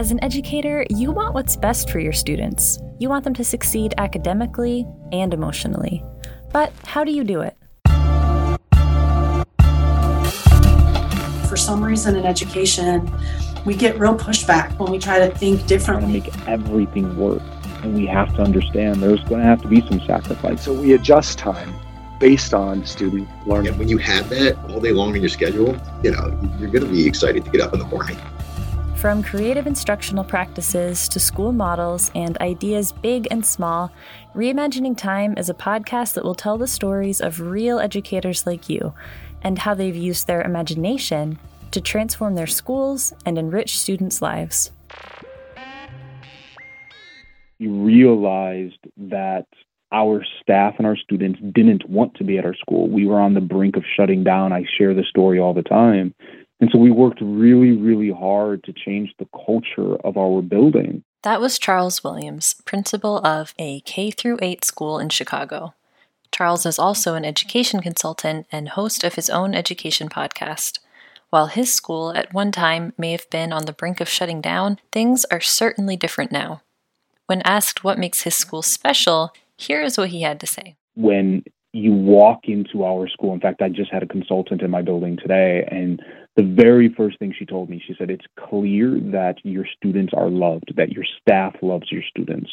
As an educator, you want what's best for your students. You want them to succeed academically and emotionally. But how do you do it? For some reason in education, we get real pushback when we try to think differently. Trying to make everything work. And we have to understand there's going to have to be some sacrifice. So we adjust time based on student learning. And when you have that all day long in your schedule, you know, you're going to be excited to get up in the morning. From creative instructional practices to school models and ideas big and small, Reimagining Time is a podcast that will tell the stories of real educators like you and how they've used their imagination to transform their schools and enrich students' lives. You realized that our staff and our students didn't want to be at our school. We were on the brink of shutting down. I share the story all the time. And so we worked really, really hard to change the culture of our building. That was Charles Williams, principal of a K through 8 school in Chicago. Charles is also an education consultant and host of his own education podcast. While his school at one time may have been on the brink of shutting down, things are certainly different now. When asked what makes his school special, here is what he had to say. When you walk into our school, in fact, I just had a consultant in my building today, and the very first thing she told me, she said, it's clear that your students are loved, that your staff loves your students.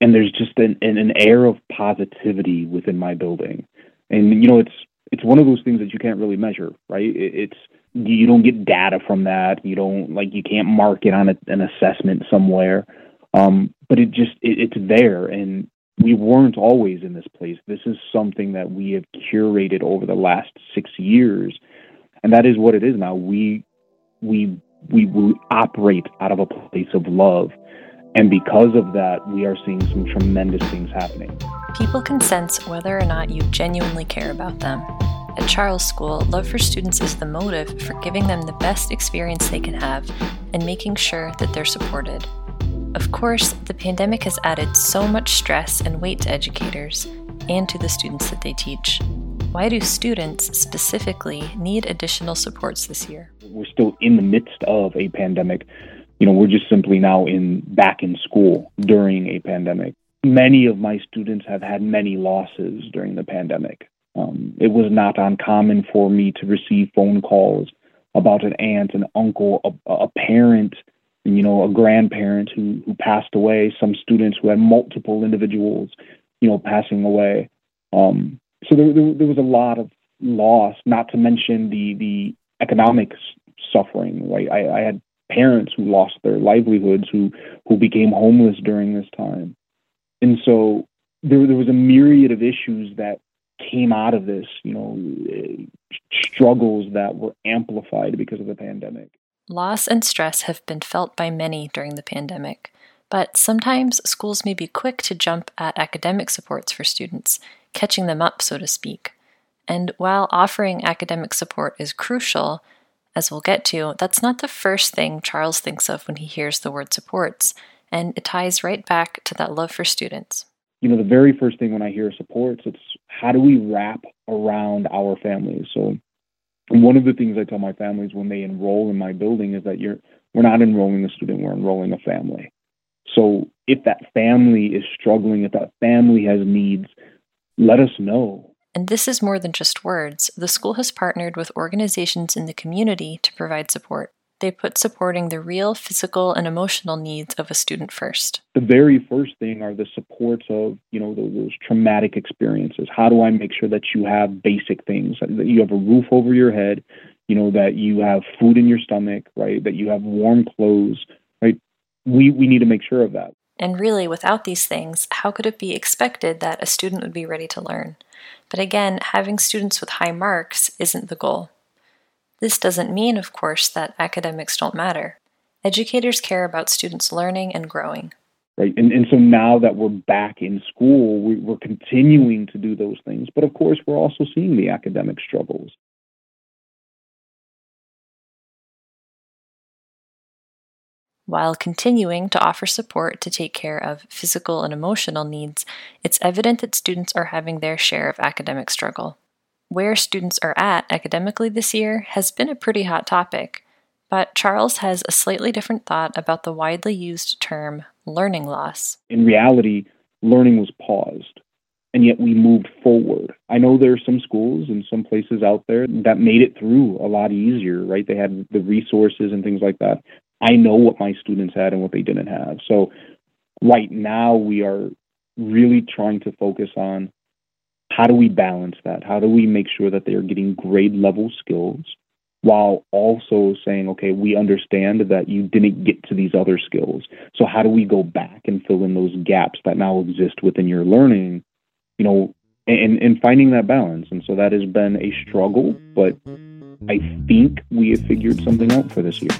And there's just an, an, an air of positivity within my building. And, you know, it's, it's one of those things that you can't really measure, right? It, it's, you don't get data from that. You don't, like, you can't mark it on a, an assessment somewhere. Um, but it just, it, it's there. And we weren't always in this place. This is something that we have curated over the last six years and that is what it is now. We we we, we operate out of a place of love. And because of that, we are seeing some tremendous things happening. People can sense whether or not you genuinely care about them. At Charles School, love for students is the motive for giving them the best experience they can have and making sure that they're supported. Of course, the pandemic has added so much stress and weight to educators and to the students that they teach. Why do students specifically need additional supports this year? We're still in the midst of a pandemic. You know, we're just simply now in back in school during a pandemic. Many of my students have had many losses during the pandemic. Um, it was not uncommon for me to receive phone calls about an aunt, an uncle, a, a parent, you know, a grandparent who who passed away. Some students who had multiple individuals, you know, passing away. Um, so there, there, there was a lot of loss, not to mention the the economic suffering. Right, I, I had parents who lost their livelihoods, who who became homeless during this time, and so there there was a myriad of issues that came out of this. You know, eh, struggles that were amplified because of the pandemic. Loss and stress have been felt by many during the pandemic. But sometimes schools may be quick to jump at academic supports for students, catching them up, so to speak. And while offering academic support is crucial, as we'll get to, that's not the first thing Charles thinks of when he hears the word supports, and it ties right back to that love for students. You know, the very first thing when I hear supports, it's how do we wrap around our families? So, one of the things I tell my families when they enroll in my building is that you're we're not enrolling a student, we're enrolling a family. So if that family is struggling, if that family has needs, let us know. And this is more than just words. The school has partnered with organizations in the community to provide support. They put supporting the real physical and emotional needs of a student first. The very first thing are the supports of, you know, those, those traumatic experiences. How do I make sure that you have basic things, that you have a roof over your head, you know, that you have food in your stomach, right? That you have warm clothes, right? we, we need to make sure of that. And really, without these things, how could it be expected that a student would be ready to learn? But again, having students with high marks isn't the goal. This doesn't mean, of course, that academics don't matter. Educators care about students learning and growing. Right. And, and so now that we're back in school, we, we're continuing to do those things. But of course, we're also seeing the academic struggles. While continuing to offer support to take care of physical and emotional needs, it's evident that students are having their share of academic struggle. Where students are at academically this year has been a pretty hot topic. But Charles has a slightly different thought about the widely used term learning loss. In reality, learning was paused and yet we moved forward. I know there are some schools and some places out there that made it through a lot easier, right? They had the resources and things like that. I know what my students had and what they didn't have. So right now we are really trying to focus on how do we balance that? How do we make sure that they are getting grade level skills while also saying, okay, we understand that you didn't get to these other skills. So how do we go back and fill in those gaps that now exist within your learning you know, and, and finding that balance. And so that has been a struggle, but I think we have figured something out for this year.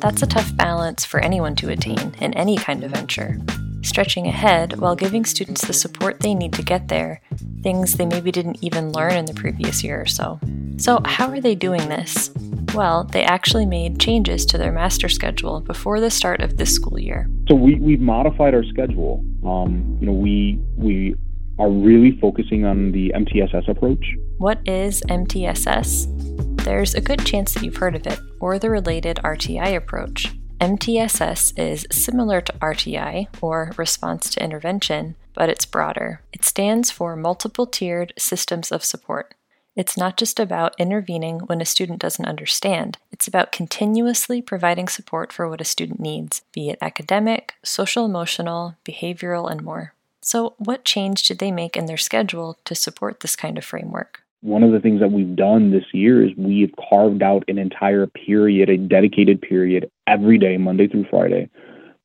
That's a tough balance for anyone to attain in any kind of venture. Stretching ahead while giving students the support they need to get there, things they maybe didn't even learn in the previous year or so. So, how are they doing this? Well, they actually made changes to their master schedule before the start of this school year. So we, we've modified our schedule. Um, you know, we we are really focusing on the MTSS approach. What is MTSS? There's a good chance that you've heard of it or the related RTI approach. MTSS is similar to RTI, or Response to Intervention, but it's broader. It stands for Multiple Tiered Systems of Support. It's not just about intervening when a student doesn't understand, it's about continuously providing support for what a student needs, be it academic, social emotional, behavioral, and more. So, what change did they make in their schedule to support this kind of framework? One of the things that we've done this year is we've carved out an entire period, a dedicated period, every day, Monday through Friday,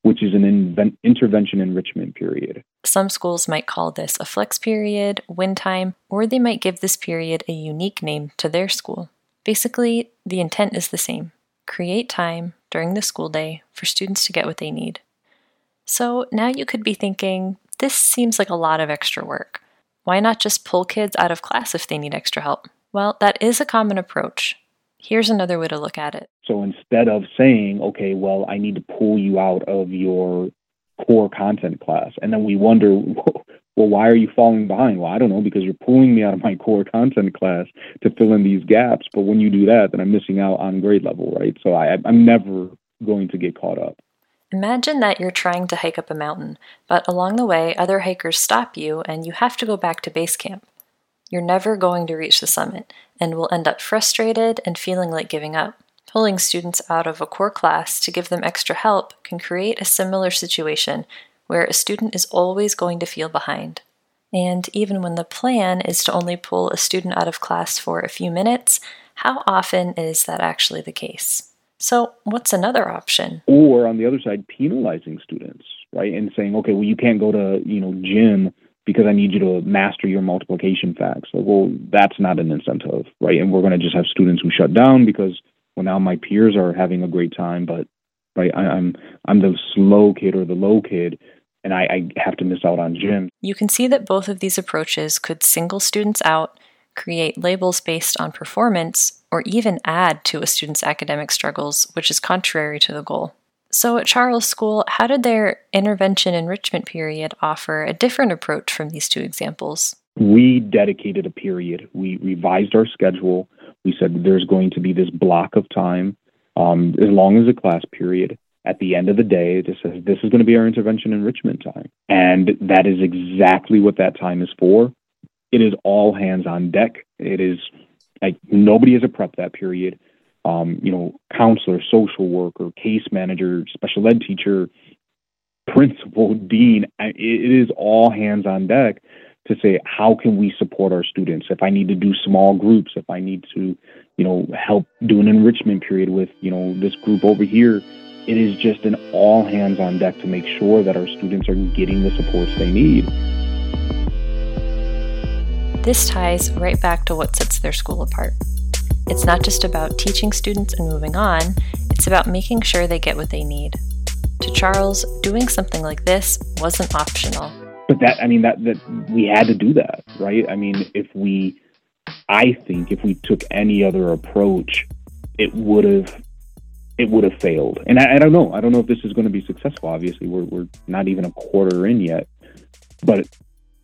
which is an in- intervention enrichment period. Some schools might call this a flex period, win time, or they might give this period a unique name to their school. Basically, the intent is the same create time during the school day for students to get what they need. So now you could be thinking, this seems like a lot of extra work. Why not just pull kids out of class if they need extra help? Well, that is a common approach, Here's another way to look at it. So instead of saying, okay, well, I need to pull you out of your core content class, and then we wonder, well, why are you falling behind? Well, I don't know, because you're pulling me out of my core content class to fill in these gaps. But when you do that, then I'm missing out on grade level, right? So I, I'm never going to get caught up. Imagine that you're trying to hike up a mountain, but along the way, other hikers stop you and you have to go back to base camp. You're never going to reach the summit and will end up frustrated and feeling like giving up. Pulling students out of a core class to give them extra help can create a similar situation where a student is always going to feel behind. And even when the plan is to only pull a student out of class for a few minutes, how often is that actually the case? So, what's another option? Or on the other side, penalizing students, right? And saying, okay, well, you can't go to, you know, gym because I need you to master your multiplication facts. Like, well, that's not an incentive, right? And we're going to just have students who shut down because, well, now my peers are having a great time, but right, I, am I'm, I'm the slow kid or the low kid, and I, I have to miss out on gym. You can see that both of these approaches could single students out, create labels based on performance, or even add to a student's academic struggles, which is contrary to the goal. So, at Charles School, how did their intervention enrichment period offer a different approach from these two examples? We dedicated a period. We revised our schedule. We said there's going to be this block of time, um, as long as a class period. At the end of the day, it says this is going to be our intervention enrichment time. And that is exactly what that time is for. It is all hands on deck. It is like nobody has a prep that period um, you know, counselor, social worker, case manager, special ed teacher, principal, dean. It is all hands on deck to say how can we support our students. If I need to do small groups, if I need to, you know, help do an enrichment period with, you know, this group over here, it is just an all hands on deck to make sure that our students are getting the supports they need. This ties right back to what sets their school apart. It's not just about teaching students and moving on, it's about making sure they get what they need. To Charles, doing something like this wasn't optional. But that, I mean, that, that we had to do that, right? I mean, if we, I think if we took any other approach, it would have it would have failed. And I, I, don't know. I don't know if this is going to be successful. Obviously, we're we're not even a quarter in yet, but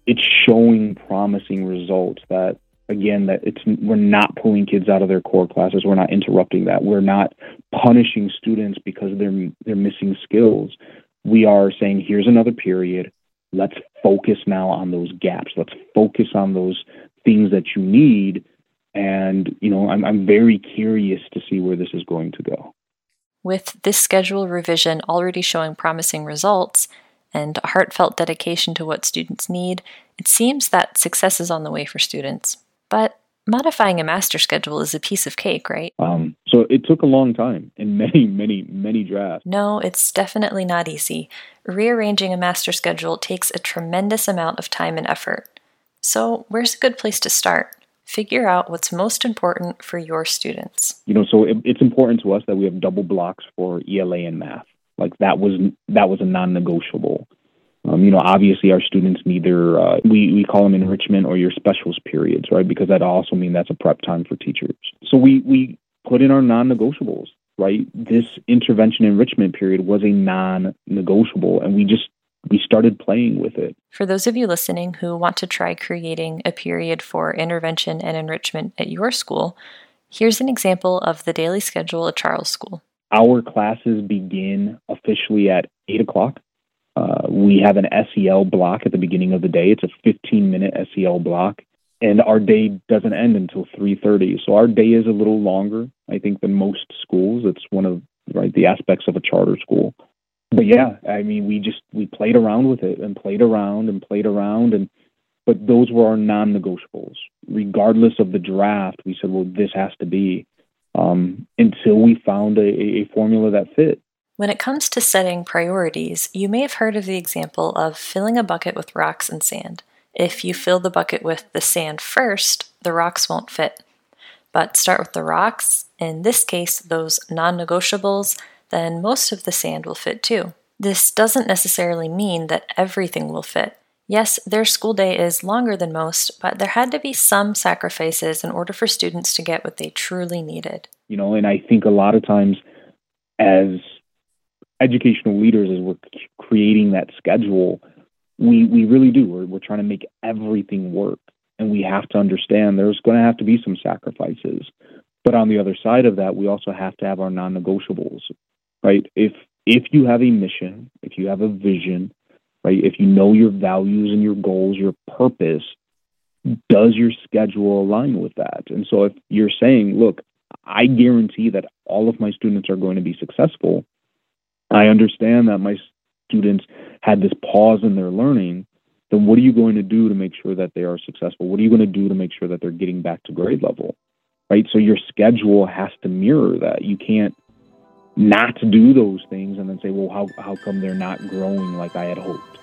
it's showing promising results that again that it's we're not pulling kids out of their core classes. We're not interrupting that. We're not punishing students because they're they're missing skills. We are saying here's another period. Let's focus now on those gaps. Let's focus on those things that you need. And you know i'm i'm very curious to see where this is going to go. With this schedule revision already showing promising results and a heartfelt dedication to what students need, it seems that success is on the way for students. But modifying a master schedule is a piece of cake, right? Um, so it took a long time and many, many, many drafts. No, it's definitely not easy. Rearranging a master schedule takes a tremendous amount of time and effort. So, where's a good place to start? Figure out what's most important for your students. You know, so it, it's important to us that we have double blocks for ELA and math. Like that was that was a non-negotiable. Um, you know, obviously our students need their uh, we we call them enrichment or your specials periods, right? Because that also means that's a prep time for teachers. So we we put in our non-negotiables, right? This intervention enrichment period was a non-negotiable, and we just we started playing with it. For those of you listening who want to try creating a period for intervention and enrichment at your school, here's an example of the daily schedule at Charles School. Our classes begin officially at 8 o'clock. Uh, we have an SEL block at the beginning of the day. It's a 15 minute SEL block. And our day doesn't end until 3:30. So our day is a little longer, I think, than most schools. It's one of right the aspects of a charter school but yeah, I mean, we just we played around with it and played around and played around and but those were our non-negotiables. Regardless of the draft, we said, well, this has to be um, until we found a, a formula that fit. When it comes to setting priorities, you may have heard of the example of filling a bucket with rocks and sand. If you fill the bucket with the sand first, the rocks won't fit. But start with the rocks, in this case, those non negotiables, then most of the sand will fit too. This doesn't necessarily mean that everything will fit. Yes, their school day is longer than most, but there had to be some sacrifices in order for students to get what they truly needed. You know, and I think a lot of times as educational leaders, as we're creating that schedule, we, we really do. We're, we're trying to make everything work. And we have to understand there's going to have to be some sacrifices. But on the other side of that, we also have to have our non negotiables right? If if you have a mission, if you have a vision, right? If you know your values and your goals, your purpose, does your schedule align with that? And so if you're saying, look, I guarantee that all of my students are going to be successful, I understand that my students had this pause in their learning, then what are you going to do to make sure that they are successful? What are you going to do to make sure that they're getting back to grade level? Right? So your schedule has to mirror that. You can't not do those things and then say, well, how, how come they're not growing like I had hoped?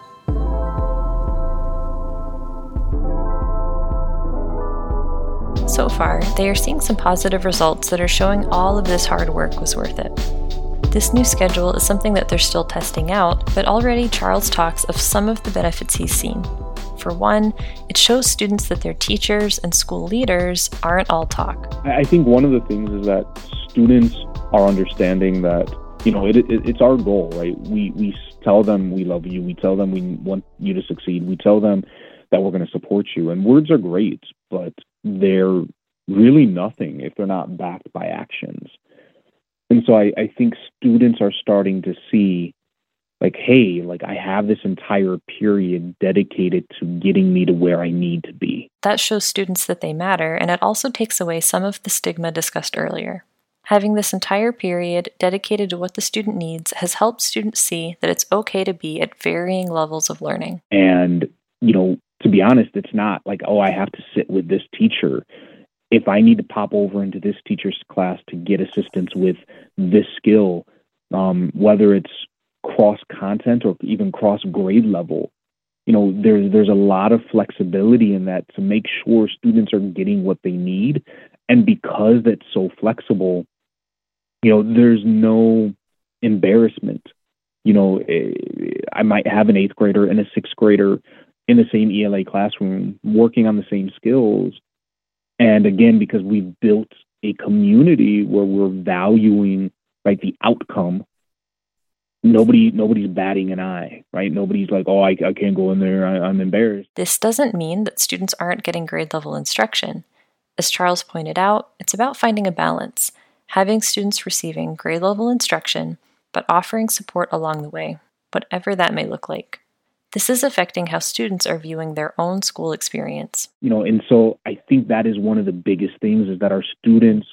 So far, they are seeing some positive results that are showing all of this hard work was worth it. This new schedule is something that they're still testing out, but already Charles talks of some of the benefits he's seen. For one, it shows students that their teachers and school leaders aren't all talk. I think one of the things is that students are understanding that you know it, it, it's our goal, right? We we tell them we love you, we tell them we want you to succeed, we tell them that we're going to support you, and words are great, but they're really nothing if they're not backed by actions. And so I, I think students are starting to see like, hey, like I have this entire period dedicated to getting me to where I need to be. That shows students that they matter, and it also takes away some of the stigma discussed earlier. Having this entire period dedicated to what the student needs has helped students see that it's okay to be at varying levels of learning. And, you know, to be honest, it's not like, oh, I have to sit with this teacher. If I need to pop over into this teacher's class to get assistance with this skill, um, whether it's cross content or even cross grade level, you know, there's there's a lot of flexibility in that to make sure students are getting what they need. And because that's so flexible, you know, there's no embarrassment. You know, eh, I might have an eighth grader and a sixth grader in the same ELA classroom working on the same skills. And again, because we've built a community where we're valuing right the outcome nobody nobody's batting an eye right nobody's like oh i, I can't go in there I, i'm embarrassed this doesn't mean that students aren't getting grade level instruction As Charles pointed out, it's about finding a balance, having students receiving grade level instruction, but offering support along the way, whatever that may look like. This is affecting how students are viewing their own school experience. You know, and so I think that is one of the biggest things is that our students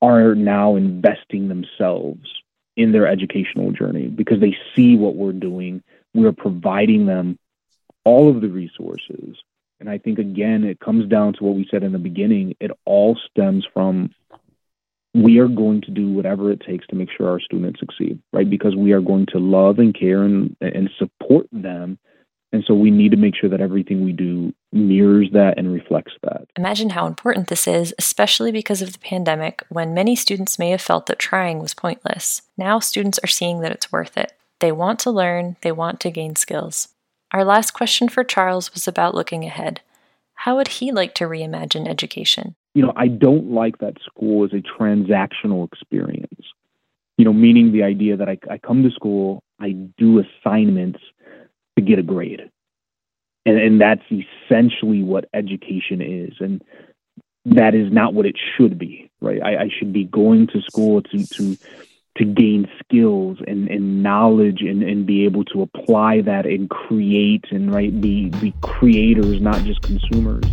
are now investing themselves in their educational journey because they see what we're doing. We're providing them all of the resources. And I think, again, it comes down to what we said in the beginning. It all stems from we are going to do whatever it takes to make sure our students succeed, right? Because we are going to love and care and, and support them. And so we need to make sure that everything we do mirrors that and reflects that. Imagine how important this is, especially because of the pandemic, when many students may have felt that trying was pointless. Now students are seeing that it's worth it. They want to learn, they want to gain skills. Our last question for Charles was about looking ahead. How would he like to reimagine education? You know, I don't like that school is a transactional experience. You know, meaning the idea that I, I come to school, I do assignments get a grade. And, and that's essentially what education is. And that is not what it should be, right? I, I should be going to school to, to to gain skills and, and knowledge and, and be able to apply that and create and right be be creators, not just consumers.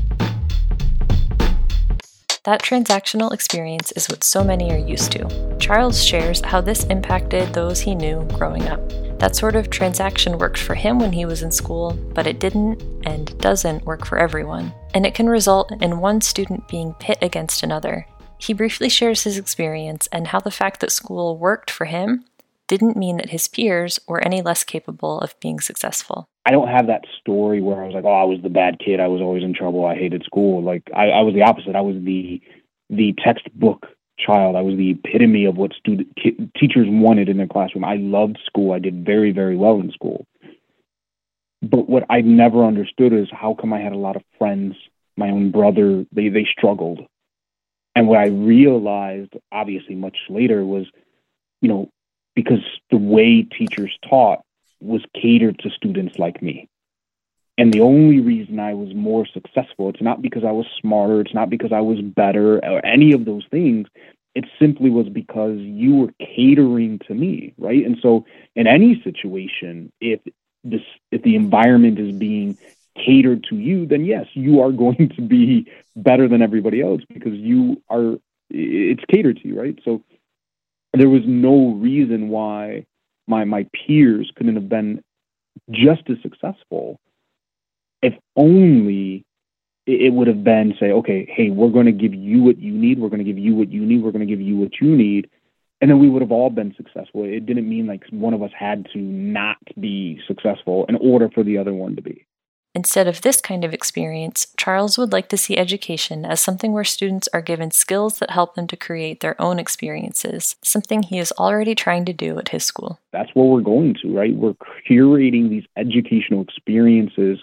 That transactional experience is what so many are used to. Charles shares how this impacted those he knew growing up. That sort of transaction worked for him when he was in school, but it didn't and doesn't work for everyone. And it can result in one student being pit against another. He briefly shares his experience and how the fact that school worked for him didn't mean that his peers were any less capable of being successful. I don't have that story where I was like, oh, I was the bad kid. I was always in trouble. I hated school. Like I, I was the opposite. I was the the textbook child. I was the epitome of what student teachers wanted in their classroom. I loved school. I did very very well in school. But what I never understood is how come I had a lot of friends. My own brother, they they struggled, and what I realized, obviously much later, was, you know, because the way teachers taught was catered to students like me. And the only reason I was more successful, it's not because I was smarter, it's not because I was better or any of those things. It simply was because you were catering to me, right? And so in any situation, if this if the environment is being catered to you, then yes, you are going to be better than everybody else because you are it's catered to you, right? So there was no reason why my my peers couldn't have been just as successful if only it would have been say okay hey we're going to give you what you need we're going to give you what you need we're going to give you what you need and then we would have all been successful it didn't mean like one of us had to not be successful in order for the other one to be Instead of this kind of experience, Charles would like to see education as something where students are given skills that help them to create their own experiences, something he is already trying to do at his school. That's where we're going to, right? We're curating these educational experiences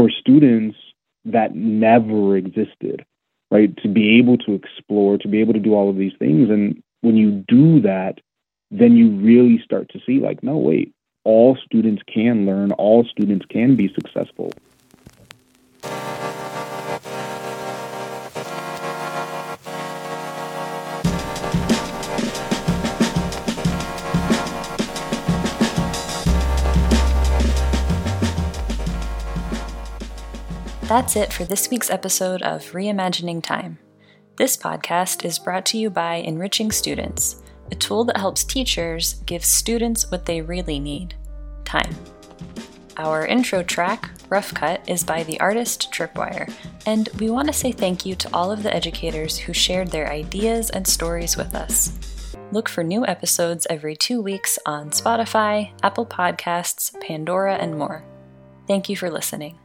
for students that never existed, right? To be able to explore, to be able to do all of these things. And when you do that, then you really start to see, like, no, wait, all students can learn, all students can be successful. That's it for this week's episode of Reimagining Time. This podcast is brought to you by Enriching Students a tool that helps teachers give students what they really need time. Our intro track, Rough Cut, is by the artist Tripwire, and we want to say thank you to all of the educators who shared their ideas and stories with us. Look for new episodes every two weeks on Spotify, Apple Podcasts, Pandora, and more. Thank you for listening.